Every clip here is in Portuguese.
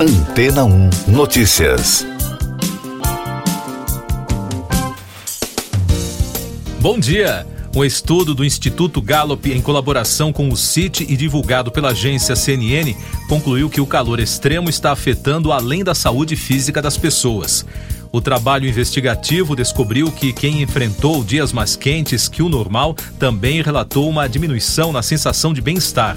Antena 1 Notícias. Bom dia. Um estudo do Instituto Gallup, em colaboração com o CIT e divulgado pela agência CNN, concluiu que o calor extremo está afetando além da saúde física das pessoas. O trabalho investigativo descobriu que quem enfrentou dias mais quentes que o normal também relatou uma diminuição na sensação de bem-estar.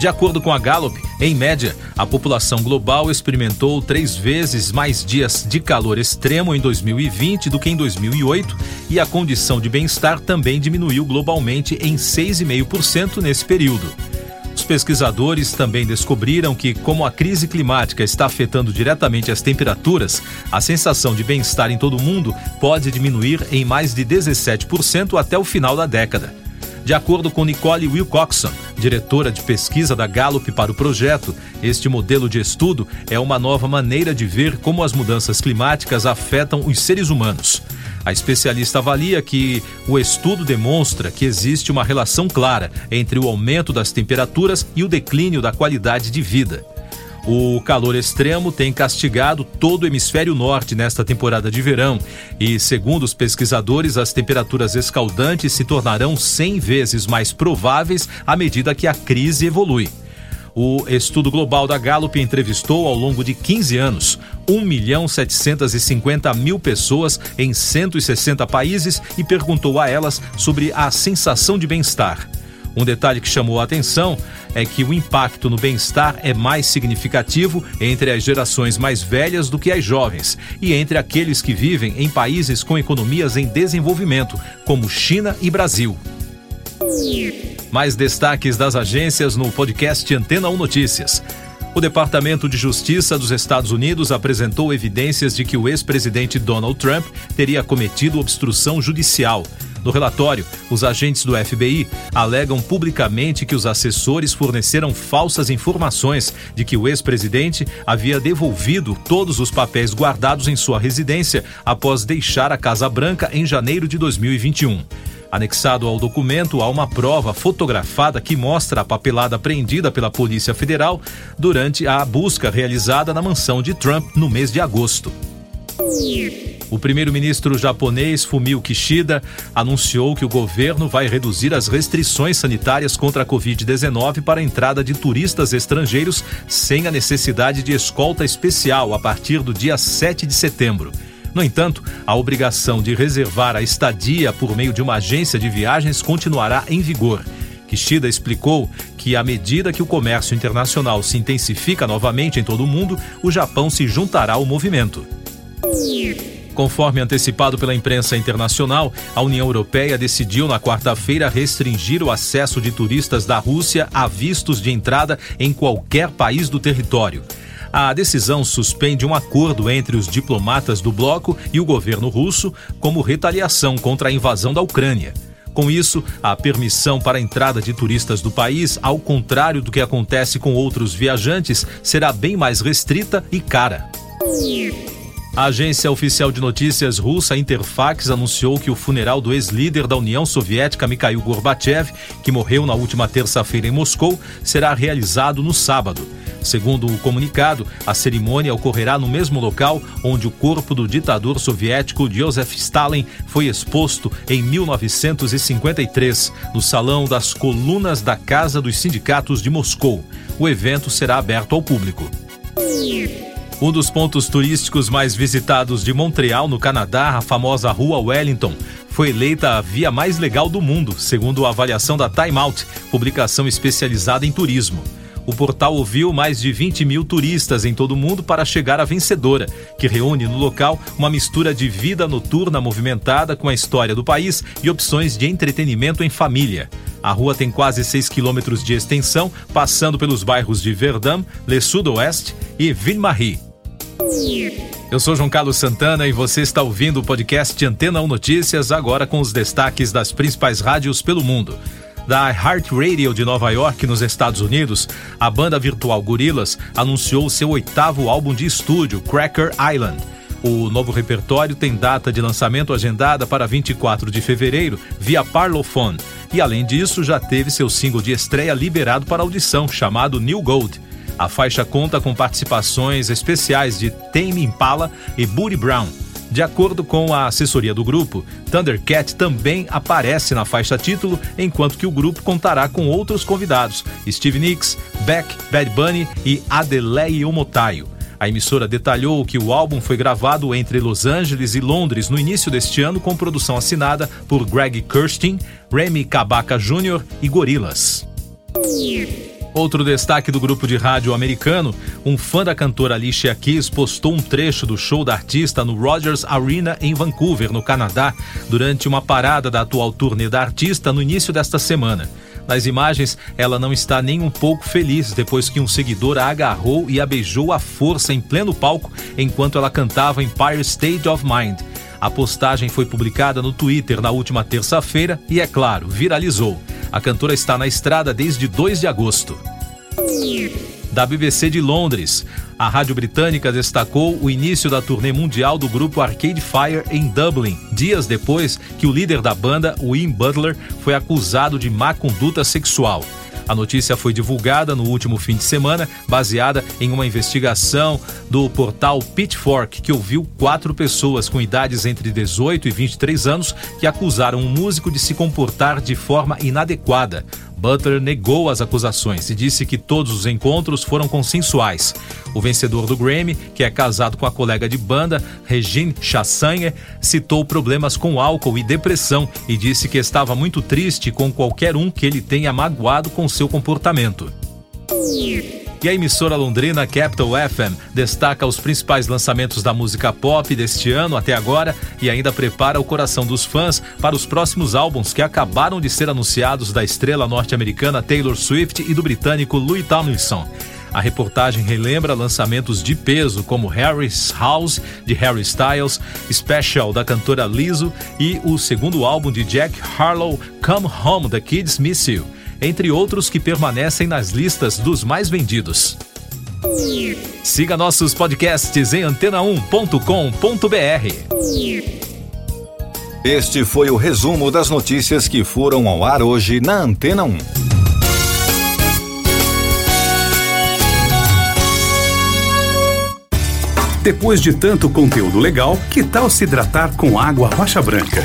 De acordo com a Gallup, em média, a população global experimentou três vezes mais dias de calor extremo em 2020 do que em 2008 e a condição de bem-estar também diminuiu globalmente em 6,5% nesse período. Os pesquisadores também descobriram que, como a crise climática está afetando diretamente as temperaturas, a sensação de bem-estar em todo o mundo pode diminuir em mais de 17% até o final da década. De acordo com Nicole Wilcoxon, diretora de pesquisa da Gallup para o projeto, este modelo de estudo é uma nova maneira de ver como as mudanças climáticas afetam os seres humanos. A especialista avalia que o estudo demonstra que existe uma relação clara entre o aumento das temperaturas e o declínio da qualidade de vida. O calor extremo tem castigado todo o hemisfério norte nesta temporada de verão e, segundo os pesquisadores, as temperaturas escaldantes se tornarão 100 vezes mais prováveis à medida que a crise evolui. O estudo global da Gallup entrevistou ao longo de 15 anos 1 milhão 750 mil pessoas em 160 países e perguntou a elas sobre a sensação de bem-estar. Um detalhe que chamou a atenção é que o impacto no bem-estar é mais significativo entre as gerações mais velhas do que as jovens e entre aqueles que vivem em países com economias em desenvolvimento, como China e Brasil. Mais destaques das agências no podcast Antena 1 Notícias. O Departamento de Justiça dos Estados Unidos apresentou evidências de que o ex-presidente Donald Trump teria cometido obstrução judicial. No relatório, os agentes do FBI alegam publicamente que os assessores forneceram falsas informações de que o ex-presidente havia devolvido todos os papéis guardados em sua residência após deixar a Casa Branca em janeiro de 2021. Anexado ao documento há uma prova fotografada que mostra a papelada apreendida pela Polícia Federal durante a busca realizada na mansão de Trump no mês de agosto. O primeiro-ministro japonês Fumio Kishida anunciou que o governo vai reduzir as restrições sanitárias contra a Covid-19 para a entrada de turistas estrangeiros sem a necessidade de escolta especial a partir do dia 7 de setembro. No entanto, a obrigação de reservar a estadia por meio de uma agência de viagens continuará em vigor. Kishida explicou que, à medida que o comércio internacional se intensifica novamente em todo o mundo, o Japão se juntará ao movimento. Conforme antecipado pela imprensa internacional, a União Europeia decidiu na quarta-feira restringir o acesso de turistas da Rússia a vistos de entrada em qualquer país do território. A decisão suspende um acordo entre os diplomatas do bloco e o governo russo como retaliação contra a invasão da Ucrânia. Com isso, a permissão para a entrada de turistas do país, ao contrário do que acontece com outros viajantes, será bem mais restrita e cara. A agência oficial de notícias russa Interfax anunciou que o funeral do ex-líder da União Soviética Mikhail Gorbachev, que morreu na última terça-feira em Moscou, será realizado no sábado. Segundo o comunicado, a cerimônia ocorrerá no mesmo local onde o corpo do ditador soviético Joseph Stalin foi exposto em 1953, no Salão das Colunas da Casa dos Sindicatos de Moscou. O evento será aberto ao público. Um dos pontos turísticos mais visitados de Montreal, no Canadá, a famosa Rua Wellington, foi eleita a via mais legal do mundo, segundo a avaliação da Time Out, publicação especializada em turismo. O portal ouviu mais de 20 mil turistas em todo o mundo para chegar à vencedora, que reúne no local uma mistura de vida noturna movimentada com a história do país e opções de entretenimento em família. A rua tem quase 6 quilômetros de extensão, passando pelos bairros de Verdun, Le Sud-Ouest e Ville-Marie. Eu sou João Carlos Santana e você está ouvindo o podcast Antena 1 Notícias, agora com os destaques das principais rádios pelo mundo. Da Heart Radio de Nova York, nos Estados Unidos, a banda virtual Gorillaz anunciou seu oitavo álbum de estúdio, Cracker Island. O novo repertório tem data de lançamento agendada para 24 de fevereiro via Parlophone. E além disso, já teve seu single de estreia liberado para audição, chamado New Gold. A faixa conta com participações especiais de Tame Impala e Booty Brown. De acordo com a assessoria do grupo, Thundercat também aparece na faixa título, enquanto que o grupo contará com outros convidados: Steve Nicks, Beck, Bad Bunny e Adelaide Omotayo. A emissora detalhou que o álbum foi gravado entre Los Angeles e Londres no início deste ano, com produção assinada por Greg Kirsten, Remy Kabaka Jr. e Gorillaz. Outro destaque do grupo de rádio americano, um fã da cantora Alicia Keys postou um trecho do show da artista no Rogers Arena em Vancouver, no Canadá, durante uma parada da atual turnê da artista no início desta semana. Nas imagens, ela não está nem um pouco feliz depois que um seguidor a agarrou e a beijou à força em pleno palco enquanto ela cantava Empire State of Mind. A postagem foi publicada no Twitter na última terça-feira e, é claro, viralizou. A cantora está na estrada desde 2 de agosto. Da BBC de Londres, a rádio britânica destacou o início da turnê mundial do grupo Arcade Fire em Dublin, dias depois que o líder da banda, Wim Butler, foi acusado de má conduta sexual. A notícia foi divulgada no último fim de semana, baseada em uma investigação do portal Pitchfork, que ouviu quatro pessoas com idades entre 18 e 23 anos que acusaram um músico de se comportar de forma inadequada. Butler negou as acusações e disse que todos os encontros foram consensuais. O vencedor do Grammy, que é casado com a colega de banda, Regine Chassagne, citou problemas com álcool e depressão e disse que estava muito triste com qualquer um que ele tenha magoado com seu comportamento. E a emissora londrina Capital FM destaca os principais lançamentos da música pop deste ano até agora e ainda prepara o coração dos fãs para os próximos álbuns que acabaram de ser anunciados da estrela norte-americana Taylor Swift e do britânico Louis Tomlinson. A reportagem relembra lançamentos de peso como Harry's House, de Harry Styles, Special, da cantora Lizzo e o segundo álbum de Jack Harlow, Come Home, The Kids Miss You entre outros que permanecem nas listas dos mais vendidos. Siga nossos podcasts em antena1.com.br. Este foi o resumo das notícias que foram ao ar hoje na Antena 1. Depois de tanto conteúdo legal, que tal se hidratar com água rocha branca?